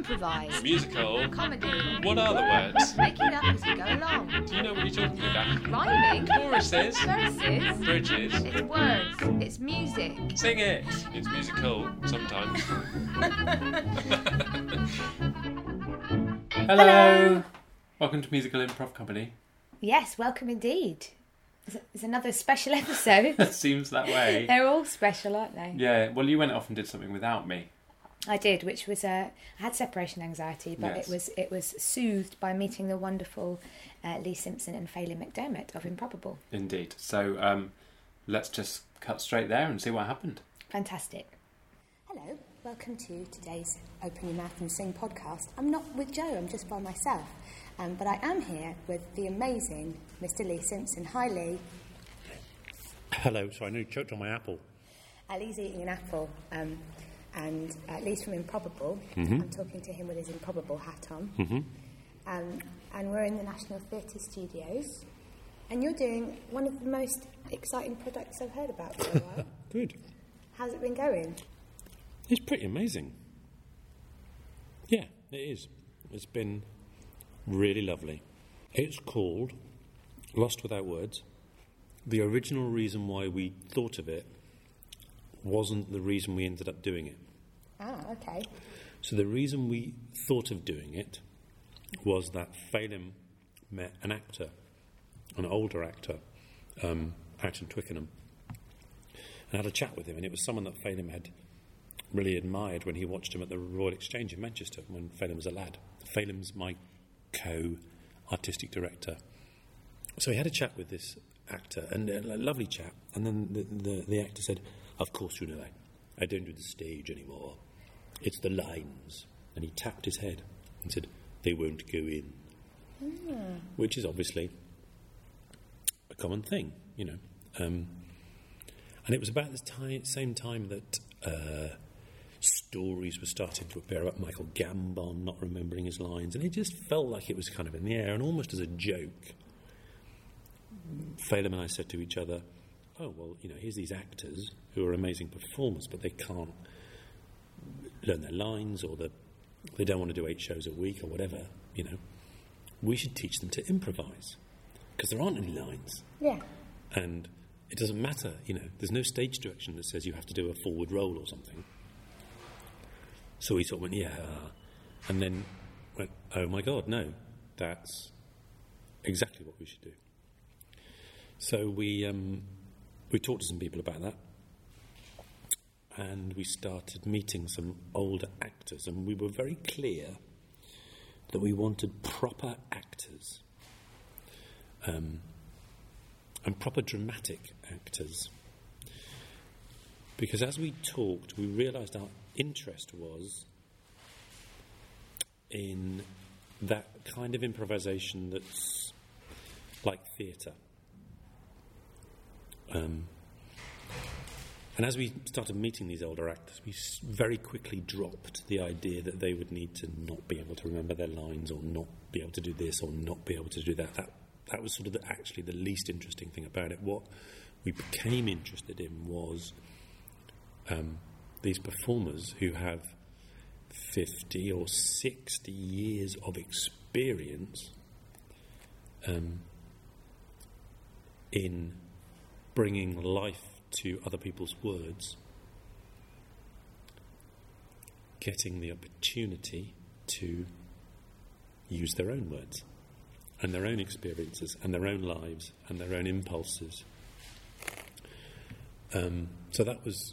Improvise. Musical. Comedy. What are the words? Make it up as you go along. Do you know what you're talking about? Rhyming. Choruses. Verses. Bridges. It's words. It's music. Sing it. It's musical sometimes. Hello. Welcome to Musical Improv Company. Yes, welcome indeed. It's, it's another special episode. It seems that way. They're all special, aren't they? Yeah, well, you went off and did something without me. I did, which was uh, I had separation anxiety, but Yes. it was it was soothed by meeting the wonderful uh, Lee Simpson and Phelim McDermott of Improbable. Indeed. So um, let's just cut straight there and see what happened. Fantastic. Hello, welcome to today's Open Your Mouth and Sing podcast. I'm not with Joe, I'm just by myself. Um, but I am here with the amazing Mr. Lee Simpson. Hi, Lee. Hello, so I nearly choked on my apple. Uh, Lee's eating an apple, um, and at least from Improbable. I'm talking to him with his Improbable hat on. Um, and we're in the National Theatre Studios. And you're doing one of the most exciting projects I've heard about for a while. Good. How's it been going? It's pretty amazing. Yeah, it is. It's been really lovely. It's called Lost Without Words. The original reason why we thought of it wasn't the reason we ended up doing it. Ah, okay. So the reason we thought of doing it was that Phelim met an actor, an older actor, um, out in Twickenham, and had a chat with him. And it was someone that Phelim had really admired when he watched him at the Royal Exchange in Manchester when Phelim was a lad. Phelim's my co-artistic director. So he had a chat with this actor, and a lovely chat. And then the, the, the actor said, "Of course, you know, I, I don't do the stage anymore. It's the lines." And he tapped his head and said, "They won't go in," which is obviously a common thing, you know. Um, and it was about the same time that uh, stories were starting to appear about Michael Gambon not remembering his lines, and it just felt like it was kind of in the air, and almost as a joke. Phelim and I said to each other, "Oh well, you know, here's these actors who are amazing performers, but they can't learn their lines, or the, they don't want to do eight shows a week, or whatever. You know, we should teach them to improvise because there aren't any lines." Yeah. and it doesn't matter, you know, there's no stage direction that says you have to do a forward roll or something. So we sort of went, yeah, uh," and then went, oh my God, no, that's exactly what we should do. So we, um, we talked to some people about that, and we started meeting some older actors, and we were very clear that we wanted proper actors. Um, and proper dramatic actors. Because as we talked, we realised our interest was in that kind of improvisation that's like theatre. Um, and as we started meeting these older actors, we very quickly dropped the idea that they would need to not be able to remember their lines or not be able to do this or not be able to do that. That, that was sort of the, actually the least interesting thing about it. What we became interested in was um, these performers who have 50 or 60 years of experience um, in bringing life to other people's words, getting the opportunity to use their own words and their own experiences and their own lives and their own impulses. Um, so that was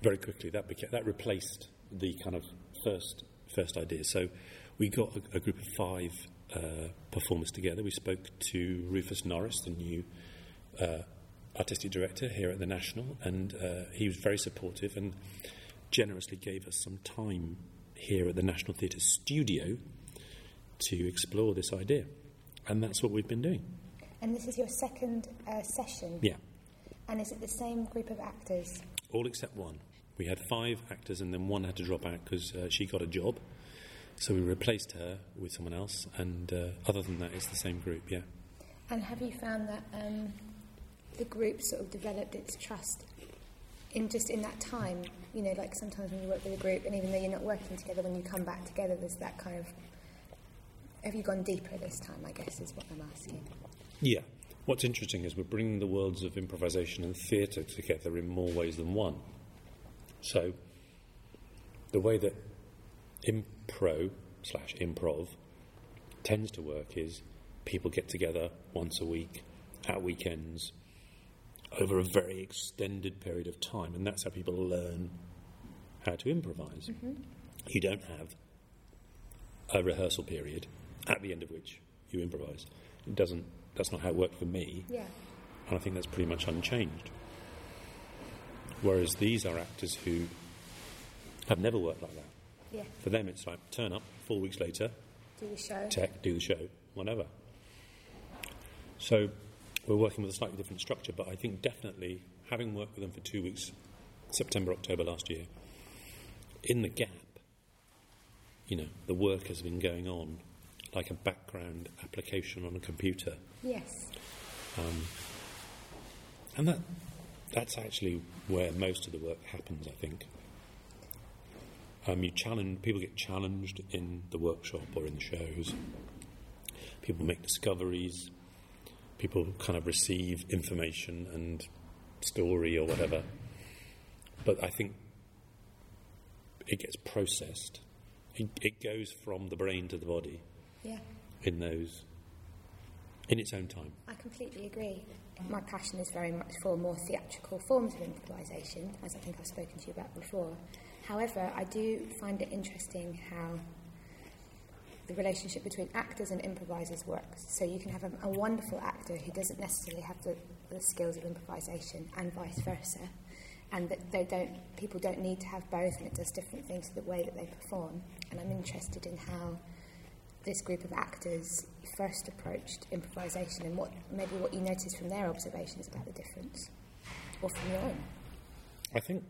very quickly that became, that replaced the kind of first first idea. So we got a, a group of five uh, performers together. We spoke to Rufus Norris, the new uh, artistic director here at the National, and uh, he was very supportive and generously gave us some time here at the National Theatre Studio to explore this idea. And that's what we've been doing. And this is your second uh, session. Yeah, And is it the same group of actors? all except one. We had five actors, and then one had to drop out because uh, she got a job. So we replaced her with someone else, and uh, other than that, it's the same group, yeah. And have you found that um, the group sort of developed its trust in just in that time, you know, like sometimes when you work with a group, and even though you're not working together, when you come back together, there's that kind of. Have you gone deeper this time? I guess is what I'm asking. Yeah. What's interesting is we're bringing the worlds of improvisation and theatre together in more ways than one. So, the way that impro slash improv tends to work is people get together once a week at weekends over a very extended period of time, and that's how people learn how to improvise. Mm-hmm. You don't have a rehearsal period at the end of which you improvise. It doesn't. That's not how it worked for me, Yeah. and I think that's pretty much unchanged. Whereas these are actors who have never worked like that. Yeah. For them, it's like turn up four weeks later, Do the show. tech, do the show, whatever. So we're working with a slightly different structure, but I think definitely having worked with them for two weeks, September, October last year, in the gap, you know, the work has been going on like a background application on a computer. Yes. And that that's actually where most of the work happens, I think. Um, you challenge people get challenged in the workshop or in the shows. People make discoveries. People kind of receive information and story or whatever. But I think it gets processed. It, it goes from the brain to the body Yeah. in those in its own time. I completely agree. My passion is very much for more theatrical forms of improvisation, as I think I've spoken to you about before. However, I do find it interesting how the relationship between actors and improvisers works. So you can have a, a wonderful actor who doesn't necessarily have the, the skills of improvisation, and vice versa, and that they don't. People don't need to have both, and it does different things to the way that they perform. And I'm interested in how this group of actors first approached improvisation and what maybe what you noticed from their observations about the difference or from your own. I think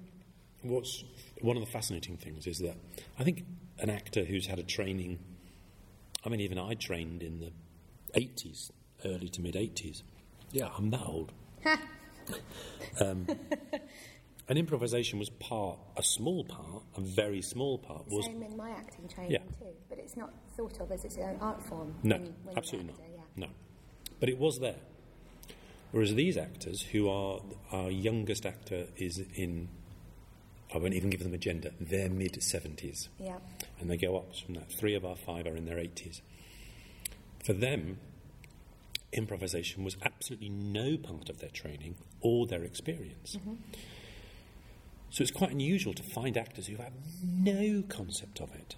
what's one of the fascinating things is that I think an actor who's had a training. I mean, even I trained in the 80s, early to mid 80s. Yeah, I'm that old. um, and improvisation was part, a small part, a very small part, was Same in my acting training Yeah. too, but it's not thought of as its own art form. No, when- when absolutely not. Yeah. No. But it was there. Whereas these actors, who are our youngest actor, is in, I won't even give them a gender, They're mid 70s. Yeah. And they go up from that. Three of our five are in their 80s. For them, improvisation was absolutely no part of their training or their experience. So it's quite unusual to find actors who have no concept of it.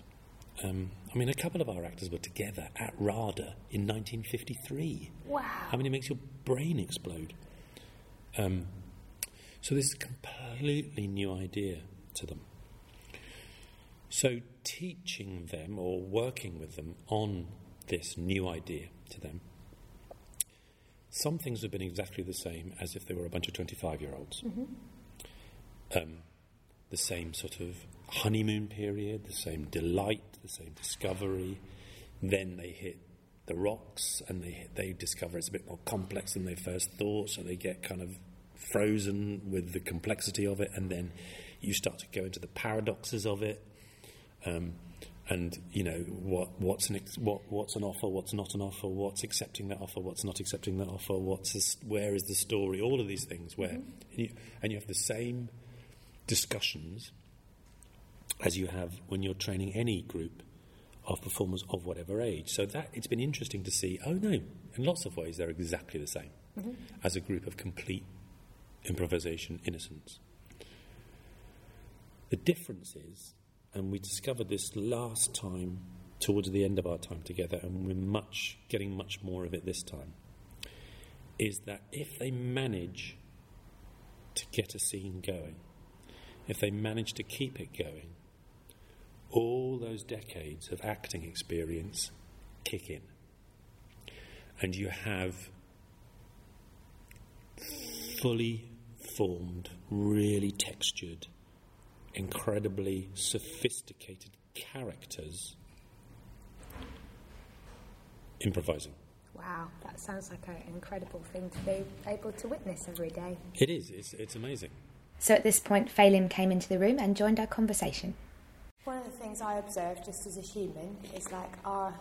Um, I mean, a couple of our actors were together at RADA in 1953. Wow. I mean, it makes your brain explode. Um, so this is a completely new idea to them. So teaching them or working with them on this new idea to them, some things have been exactly the same as if they were a bunch of 25 year olds. Um, the same sort of honeymoon period, the same delight, the same discovery. Then they hit the rocks and they, they discover it's a bit more complex than they first thought, so they get kind of frozen with the complexity of it, and then you start to go into the paradoxes of it. Um, and you know what, what's an ex- what, what's an offer, what's not an offer, what's accepting that offer, what's not accepting that offer, what's where is the story, all of these things. Where and, you, and you have the same discussions as you have when you're training any group of performers of whatever age. So that it's been interesting to see. Oh no, in lots of ways they're exactly the same as a group of complete improvisation innocence. The difference is, and we discovered this last time towards the end of our time together, and we're much getting much more of it this time. Is that if they manage to get a scene going, if they manage to keep it going, all those decades of acting experience kick in. And you have fully formed, really textured, incredibly sophisticated characters improvising. Wow, that sounds like an incredible thing to be able to witness every day. It is, it's, it's amazing. So at this point, Phelim came into the room and joined our conversation. One of the things I observe just as a human is like our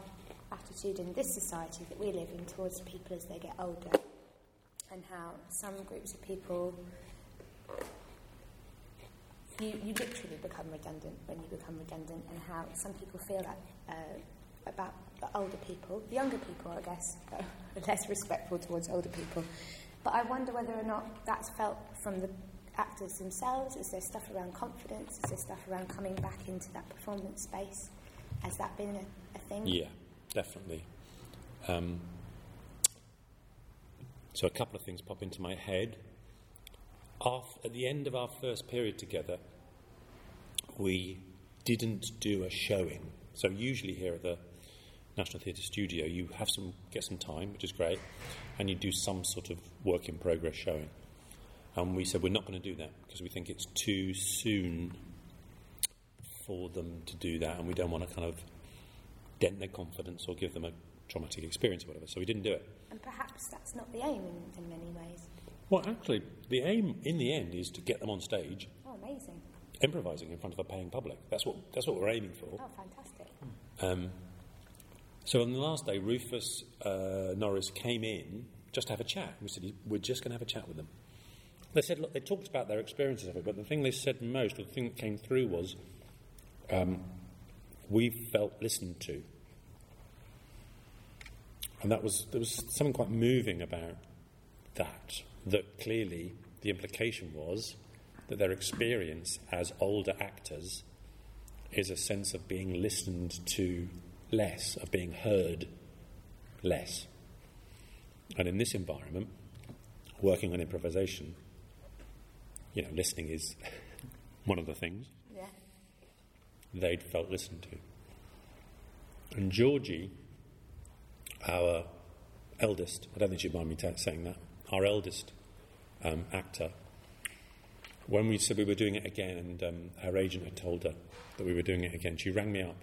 attitude in this society that we live in towards people as they get older, and how some groups of people you, you literally become redundant when you become redundant, and how some people feel that uh, about the older people. The younger people, I guess, are less respectful towards older people. But I wonder whether or not that's felt from the actors themselves. Is there stuff around confidence? Is there stuff around coming back into that performance space? Has that been a, a thing? Yeah, definitely. Um, so a couple of things pop into my head. At the end of our first period together, we didn't do a showing. So usually here at the National Theatre Studio, you have some get some time, which is great, and you do some sort of work in progress showing. And we said we're not going to do that because we think it's too soon for them to do that, and we don't want to kind of dent their confidence or give them a traumatic experience or whatever. So we didn't do it. And perhaps that's not the aim in, in many ways. Well, actually, the aim in the end is to get them on stage Oh, amazing. improvising in front of a paying public. That's what that's what we're aiming for. Oh, fantastic. Um, so on the last day, Rufus uh, Norris came in just to have a chat. We said we're just going to have a chat with them. They said, look, they talked about their experiences of it, but the thing they said most, or the thing that came through, was um, we felt listened to, and that was there was something quite moving about that. That clearly the implication was that their experience as older actors is a sense of being listened to less, of being heard less. And in this environment, working on improvisation, you know, listening is one of the things Yeah. they'd felt listened to. And Georgie, our eldest, I don't think she'd mind me ta saying that, our eldest um, actor, when we said we were doing it again and um, her agent had told her that we were doing it again, she rang me up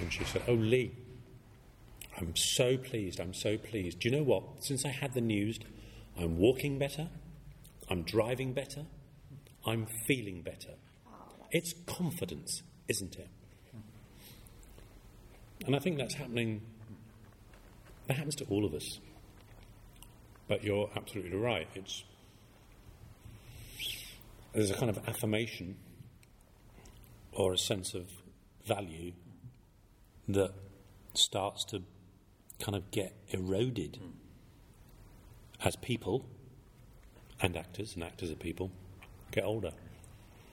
and she said, Oh, Lee, I'm so pleased, I'm so pleased. Do you know what? Since I had the news, I'm walking better, I'm driving better, I'm feeling better. It's confidence, isn't it? And I think that's happening, that happens to all of us. But you're absolutely right. It's, there's a kind of affirmation or a sense of value that starts to kind of get eroded hmm. as people and actors, and actors are people, get older.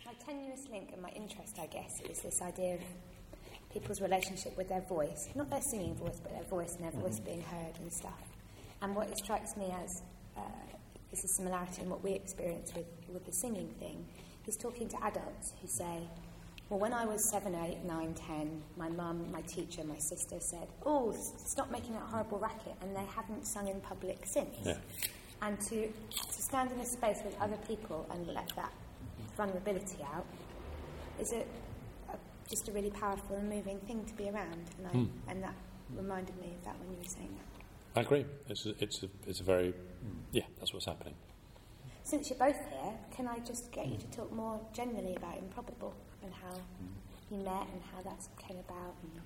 My tenuous link and my interest, I guess, is this idea of people's relationship with their voice. Not their singing voice, but their voice and their voice being heard and stuff. And what it strikes me as uh, is a similarity in what we experience with, with the singing thing is talking to adults who say, well, when I was seven, eight, nine, ten, my mum, my teacher, my sister said, oh, stop making that horrible racket, and they haven't sung in public since. Yeah. And to, to stand in a space with other people and let that vulnerability out is a, just a really powerful and moving thing to be around. And, I, hmm. and that reminded me of that when you were saying that. I agree. It's a, it's a, it's a very, yeah, that's what's happening. Since you're both here, can I just get you hmm. to talk more generally about Improbable and how you met and how that came about? And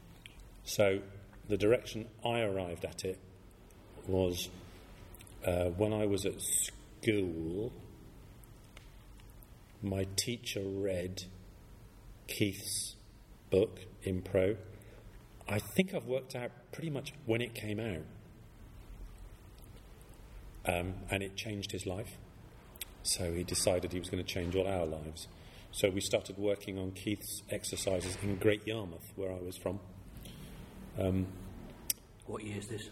So the direction I arrived at it was uh, when I was at school, my teacher read Keith's book, Impro. I think I've worked out pretty much when it came out. Um, and it changed his life. So he decided he was going to change all our lives. So we started working on Keith's exercises in Great Yarmouth, where I was from. What year is this?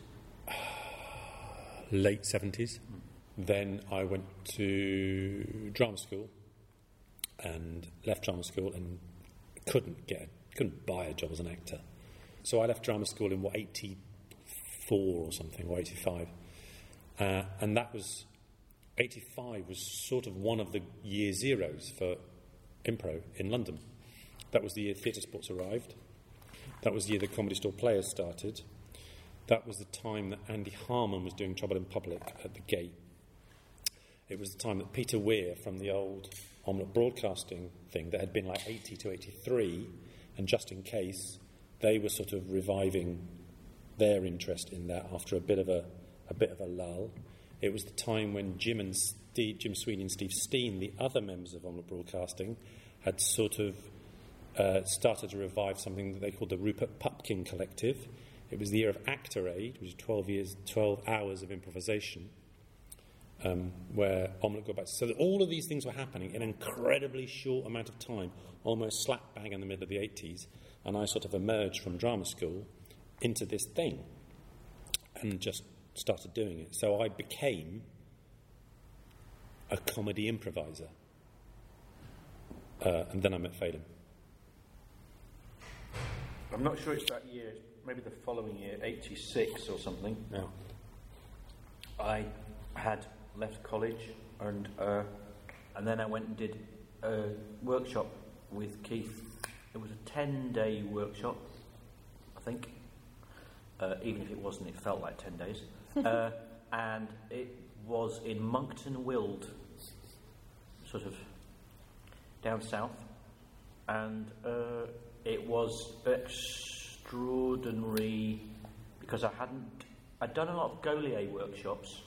late 70s. Then I went to drama school and left drama school and couldn't get couldn't buy a job as an actor. So I left drama school in what 84 or something or 85. Uh, and that was 85 was sort of one of the year zeros for improv in London. That was the year theatre sports arrived. That was the year the comedy store players started. That was the time that Andy Harmon was doing Trouble in Public at the Gate. it was the time that Peter Weir from the old Omelette Broadcasting thing that had been like 80 to 83, and just in case, they were sort of reviving their interest in that after a bit of a, a bit of a lull. It was the time when Jim and Steve, Jim Sweeney and Steve Steen, the other members of Omelette Broadcasting, had sort of uh, started to revive something that they called the Rupert Pupkin Collective. It was the year of Actor Aid, which is 12 years, 12 hours of improvisation, um, where Omelette got back. So that all of these things were happening in an incredibly short amount of time, almost slap bang in the middle of the 80s. And I sort of emerged from drama school into this thing and just started doing it. So I became a comedy improviser. Uh, and then I met Phelim. I'm not sure it's that year, maybe the following year, 86 or something. Now, I had left college and uh, and then I went and did a workshop with Keith. It was a 10 day workshop, I think. Uh, even if it wasn't, it felt like 10 days. uh, and it was in Monkton Wyld, sort of down south. And uh, it was extraordinary because I hadn't. I'd done a lot of Gaulier workshops,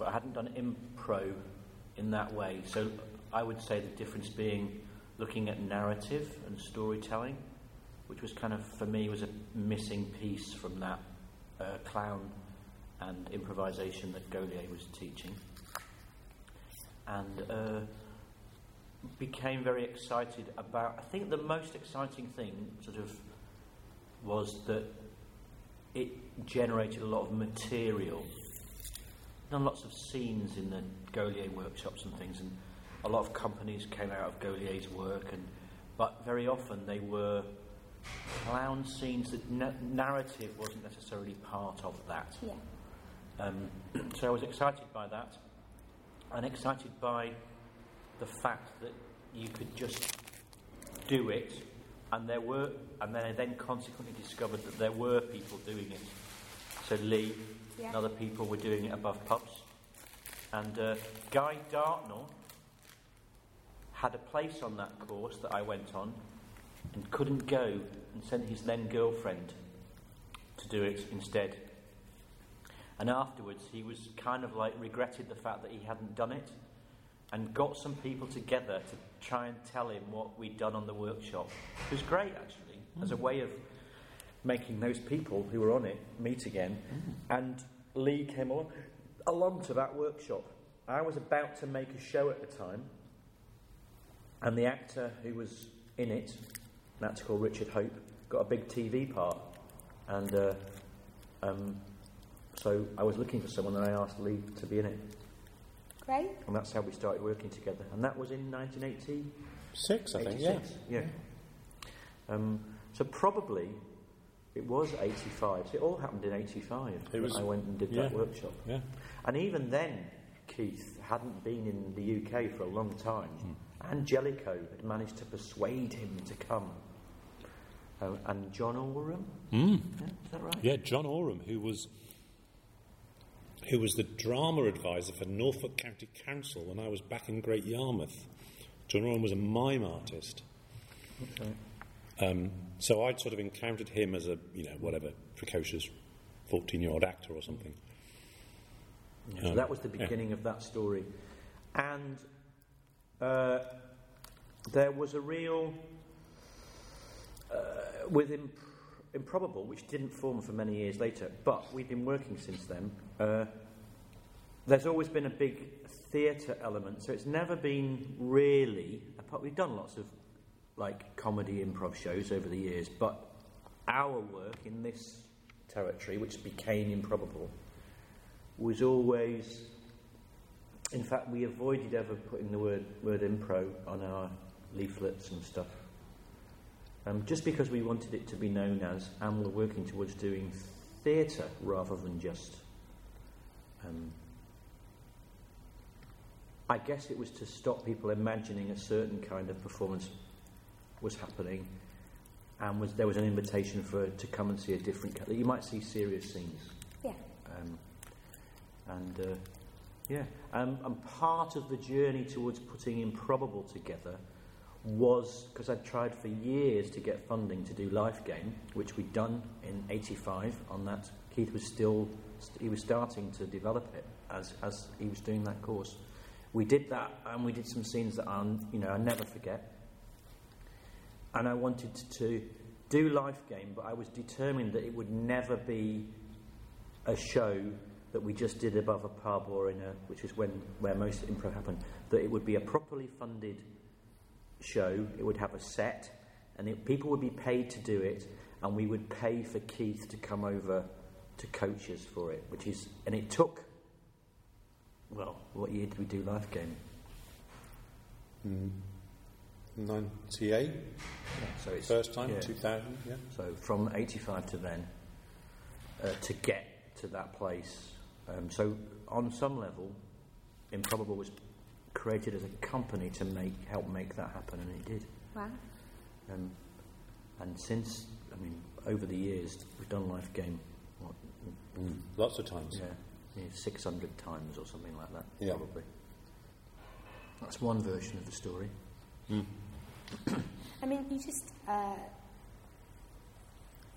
but I hadn't done impro in that way. So I would say the difference being looking at narrative and storytelling, which was kind of for me was a missing piece from that uh, clown and improvisation that Gaulier was teaching, and uh, became very excited about. I think the most exciting thing, sort of, was that it generated a lot of material. Done lots of scenes in the Gaulier workshops and things, and a lot of companies came out of Gaulier's work, and but very often they were clown scenes that na- narrative wasn't necessarily part of that. Yeah. Um, so I was excited by that, and excited by the fact that you could just do it, and there were, and then I then consequently discovered that there were people doing it. So Lee Yeah. and other people were doing it above pubs, and uh, Guy Dartnell had a place on that course that I went on, and couldn't go, and sent his then girlfriend to do it instead. And afterwards, he was kind of like regretted the fact that he hadn't done it and got some people together to try and tell him what we'd done on the workshop. It was great, actually, as a way of making those people who were on it meet again. And Lee came along, along to that workshop. I was about to make a show at the time, and the actor who was in it, an actor called Richard Hope, got a big TV part. And uh, um, so I was looking for someone, and I asked Lee to be in it. Great. And that's how we started working together. And that was in 1986, six, I think, yeah. 86, yeah. Um, so probably it was 85. So it all happened in 85. It was- I went and did yeah. that workshop. Yeah. And even then, Keith hadn't been in the UK for a long time. Hmm. Angelico had managed to persuade him to come. Uh, and John Oram? Mm. Yeah, is that right? Yeah, John Oram, who was who was the drama advisor for Norfolk County Council when I was back in Great Yarmouth. John Oram was a mime artist. Okay. Um, so I'd sort of encountered him as a, you know, whatever, precocious 14 year old actor or something. Yeah, so Um, that was the yeah. beginning of that story. And uh, there was a real, uh, with imp- Improbable, which didn't form for many years later, but we've been working since then. Uh, there's always been a big theatre element, so it's never been really. Apart, we've done lots of like comedy improv shows over the years, but our work in this territory, which became improbable, was always. In fact, we avoided ever putting the word word impro on our leaflets and stuff, um, just because we wanted it to be known as, and we're working towards doing theatre rather than just. Um, I guess it was to stop people imagining a certain kind of performance was happening, and was there was an invitation for to come and see a different. You might see serious scenes. Yeah. Um, and uh, Yeah, um, and part of the journey towards putting Improbable together was because I'd tried for years to get funding to do Life Game, which we'd done in '85. On that, Keith was still he was starting to develop it as as he was doing that course. We did that, and we did some scenes that I you know I never forget. And I wanted to do Life Game, but I was determined that it would never be a show that we just did above a pub or in a, which is when where most improv happened. That it would be a properly funded show. It would have a set, and it, people would be paid to do it, and we would pay for Keith to come over to coach us for it. Which is, and it took. Well, what year did we do Life Game? Mm. 98, so it's first time, yeah. 2000, yeah. So from 85 to then, uh, to get to that place. Um, so on some level, Improbable was created as a company to make help make that happen, and it did. Wow. Um, and since, I mean, over the years, we've done Life Game, what, Lots of times. yeah, yeah, 600 times or something like that, Yeah. probably. That's one version of the story. I mean, you just uh,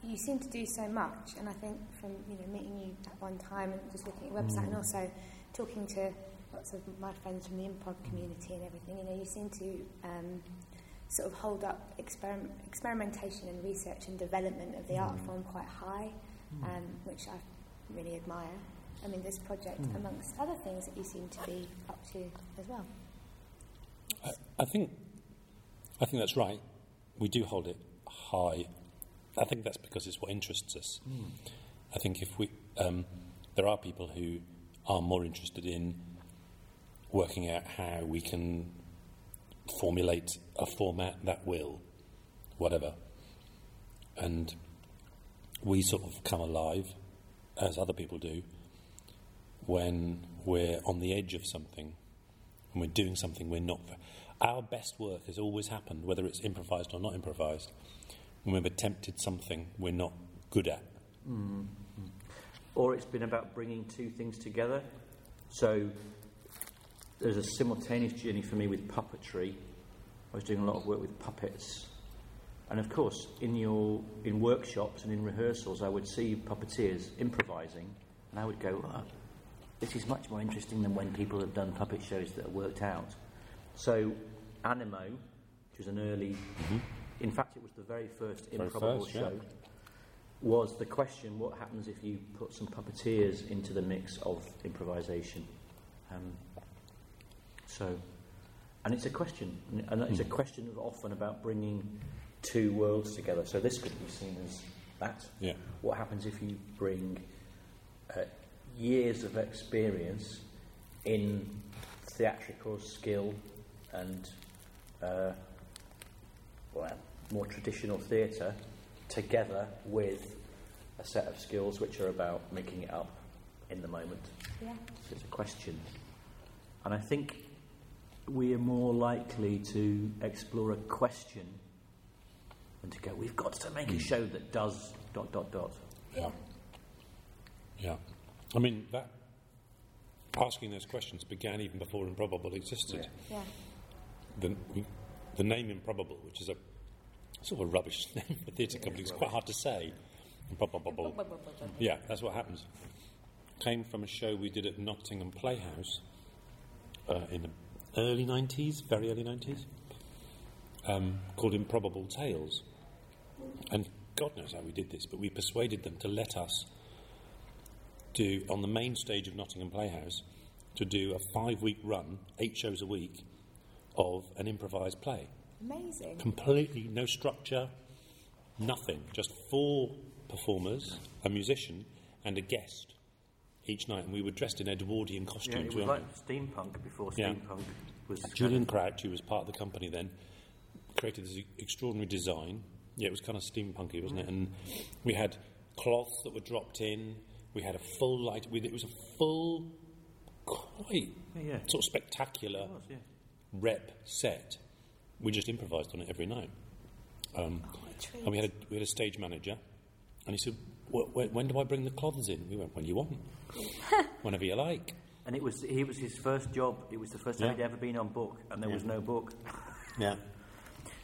you seem to do so much, and I think from you know meeting you at one time and just looking at your website, and also talking to lots of my friends from the improv community and everything, you know, you seem to um, sort of hold up experim- experimentation and research and development of the art form quite high, um, which I really admire. I mean, this project, amongst other things that you seem to be up to as well. I, I think I think that's right. We do hold it high. I think that's because it's what interests us. I think if we um, there are people who are more interested in working out how we can formulate a format that will whatever, and we sort of come alive as other people do when we're on the edge of something when we're doing something we're not. Our best work has always happened, whether it's improvised or not improvised, when we've attempted something we're not good at. Mm-hmm. or it's been about bringing two things together. So there's a simultaneous journey for me with puppetry. I was doing a lot of work with puppets, and of course, in your in workshops and in rehearsals, I would see puppeteers improvising, and I would go, oh, "This is much more interesting than when people have done puppet shows that are worked out." So, Animo, which was an early, in fact, it was the very first Very improbable first, yeah. show was the question what happens if you put some puppeteers into the mix of improvisation? Um, so, and it's a question, and it's a question of often about bringing two worlds together. So, this could be seen as that. Yeah. What happens if you bring uh, years of experience in theatrical skill and uh, well, more traditional theatre together with a set of skills which are about making it up in the moment. Yeah. So it's a question. And I think we are more likely to explore a question than to go, we've got to make a show that does dot dot dot. Yeah. Yeah. I mean, that asking those questions began even before Improbable existed. Yeah. The, the name Improbable, which is a sort of a rubbish name for a theatre company, it's quite hard to say. Improbable. Yeah, that's what happens. Came from a show we did at Nottingham Playhouse uh, in the early 90s, very early 90s, um, called Improbable Tales. And God knows how we did this, but we persuaded them to let us do, on the main stage of Nottingham Playhouse, to do a five week run, eight shows a week, of an improvised play Amazing. completely no structure, nothing. Just four performers, a musician, and a guest each night. And we were dressed in Edwardian costumes. Yeah, costumes. it was were- like steampunk before Yeah. steampunk was. Julian Crouch, who was part of the company then, created this extraordinary design. Yeah, it was kind of steampunky, wasn't it? Mm. And we had cloths that were dropped in. We had a full light. It was a full, quite Yeah, yeah. sort of spectacular It was, yeah. Rep set. We just improvised on it every night. Um, Oh, and we had a, we had a stage manager, and he said, "Wh- wh- "When do I bring the cloths in?" We went, "When you want, whenever you like." And it was he was his first job. It was the first time Yeah. he'd ever been on book, and there was no book. Yeah.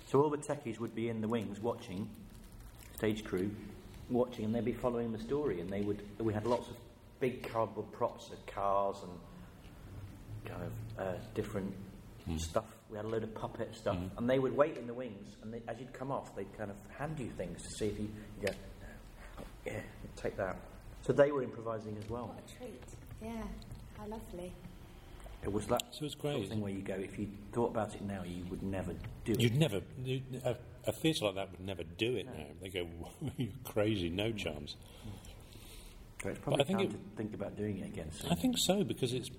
So all the techies would be in the wings watching, stage crew, watching, and they'd be following the story. And they would. We had lots of big cardboard props of cars and kind of uh, different Mm. stuff. We had a load of puppet stuff, mm. and they would wait in the wings. And they, as you'd come off, they'd kind of hand you things to see if you, you go, oh, yeah, take that. So they were improvising as well. What a treat. Yeah, how lovely. It was that So it's sort of great. thing where you go, if you thought about it now, you would never do it. You'd never, you, a, a theatre like that would never do it now. They go, you're crazy, no mm. chance. So it's probably I think time it- to think about doing it again soon. I think so because it's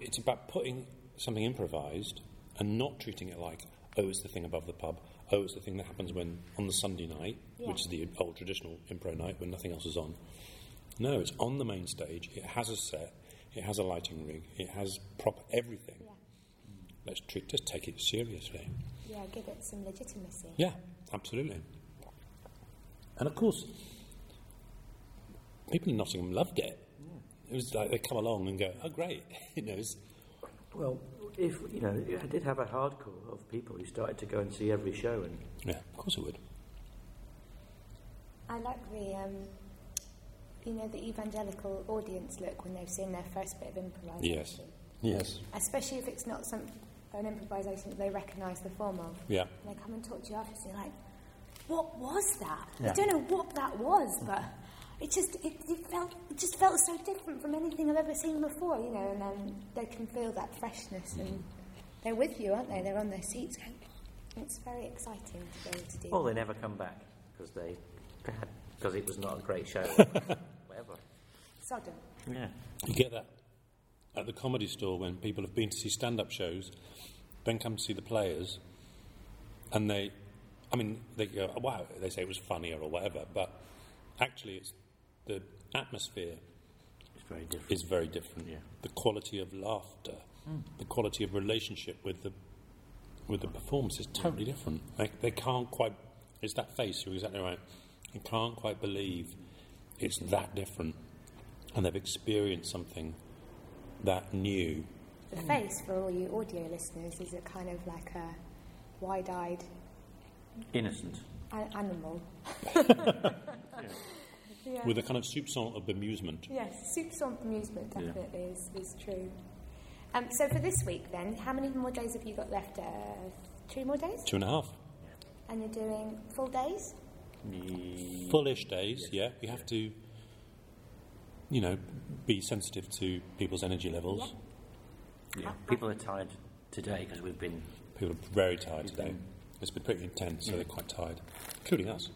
it's about putting something improvised and not treating it like oh it's the thing above the pub oh it's the thing that happens when on the Sunday night Yeah. which is the old traditional improv night when nothing else is on. No, it's on the main stage. It has a set. It has a lighting rig. It has prop everything. Yeah. Let's treat just take it seriously. Yeah, give it some legitimacy. Yeah, absolutely. And of course, people in Nottingham loved it. Mm. It was like they come along and go, "Oh, great!" you know, it's, Well, if you know, I did have a hardcore of people who started to go and see every show, and yeah, of course it would. I like the, um, you know, the evangelical audience look when they've seen their first bit of improvisation. Yes, yes, Especially if it's not some an improvisation that they recognise the form of. yeah, And they come and talk to you afterwards and you're like, what was that? Yeah. I don't know what that was, but it just it, it felt it just felt so different from anything I've ever seen before, you know, and um, they can feel that freshness and they're with you, aren't they? They're on their seats. It's very exciting to be able to do well, that. they never come back because they because it was not a great show. Whatever. Sodom. Yeah. you get that at the comedy store when people have been to see stand-up shows, then come to see the players, and they, I mean, they go, "Wow!" They say it was funnier or whatever, but actually, it's the atmosphere It's very different. is very different. Yeah. The quality of laughter, the quality of relationship with the with the performance is totally different. Like they can't quite. It's that face. You're exactly right. They can't quite believe it's that different, and they've experienced something that new. The face, for all you audio listeners, is a kind of like a wide-eyed Innocent. a- animal. yeah. With a kind of soupçon of bemusement. Yes, soupçon amusement definitely is, is true. Um, so for this week then, how many more days have you got left? Uh, three more days? Two and a half. And you're doing full days? Ye- Fullish days, yeah. We have to, you know, be sensitive to people's energy levels. Yeah. People are tired today because we've been. People are very tired today. It's been pretty intense, so they're quite tired, including us.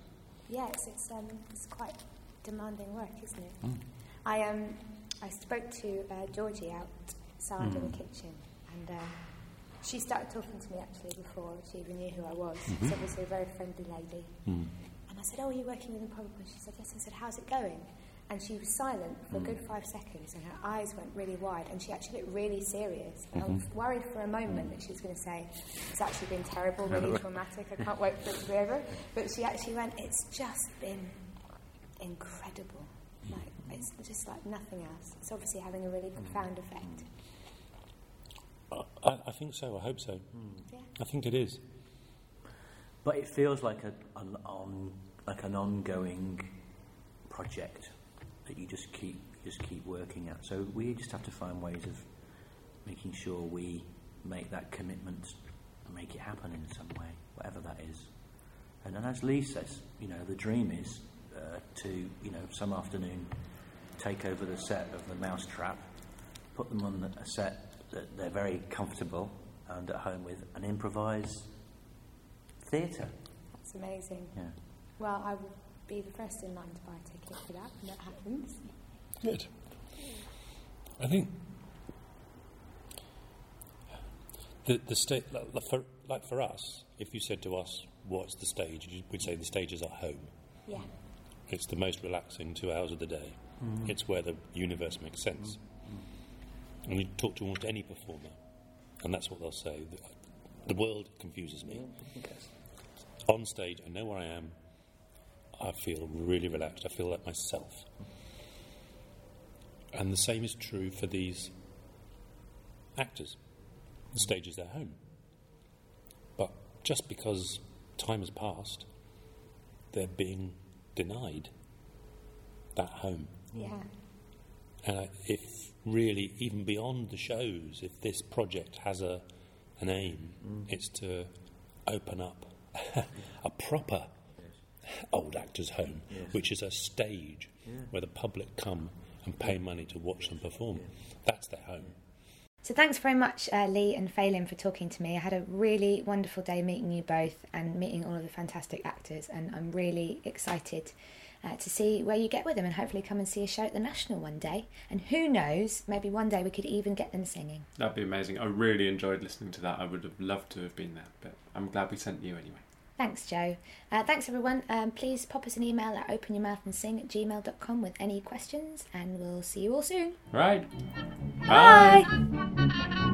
Yes, it's, um, it's quite demanding work, isn't it? I, um, I spoke to uh, Georgie outside in the kitchen, and uh, she started talking to me actually before she even knew who I was. She's obviously a very friendly lady. And I said, Oh, are you working with Improbable? And she said, Yes. I said, How's it going? And she was silent for a good five seconds, and her eyes went really wide, and she actually looked really serious. And I was worried for a moment that she was going to say, It's actually been terrible, really traumatic, I can't wait for it to be over. But she actually went, It's just been incredible. Mm. Like, it's just like nothing else. It's obviously having a really mm. profound effect. I, I think so. I hope so. Mm. Yeah. I think it is. But it feels like a, an on like an ongoing project that you just keep just keep working at. So we just have to find ways of making sure we make that commitment and make it happen in some way, whatever that is. And then, as Lee says, you know, the dream is to you know some afternoon take over the set of the Mousetrap, put them on the, a set that they're very comfortable and at home with, and improvise theatre. That's amazing. Yeah. Well, I will be the first in line to buy a ticket for that when that happens. Good. I think the the state like, like for like for us, if you said to us, "What's the stage?" we'd say the stage is our home. Yeah. It's the most relaxing two hours of the day. Mm. It's where the universe makes sense. Mm. And you talk to almost any performer, and that's what they'll say. The, world confuses me. On stage, I know where I am. I feel really relaxed. I feel like myself. And the same is true for these actors. The stage is their home. But just because time has passed, they're being denied that home. Yeah. And if really, even beyond the shows, if this project has a an aim, mm. it's to open up a proper old actors' home, which is a stage where the public come and pay money to watch them perform. That's their home. So thanks very much, uh, Lee and Phelim, for talking to me. I had a really wonderful day meeting you both and meeting all of the fantastic actors, and I'm really excited uh, to see where you get with them and hopefully come and see a show at the National one day. And who knows, maybe one day we could even get them singing. That'd be amazing. I really enjoyed listening to that. I would have loved to have been there, but I'm glad we sent you anyway. Thanks, Joe. Uh, thanks, everyone. Um, please pop us an email at openyourmouthandsing at gmail.com with any questions, and we'll see you all soon. Right. Bye.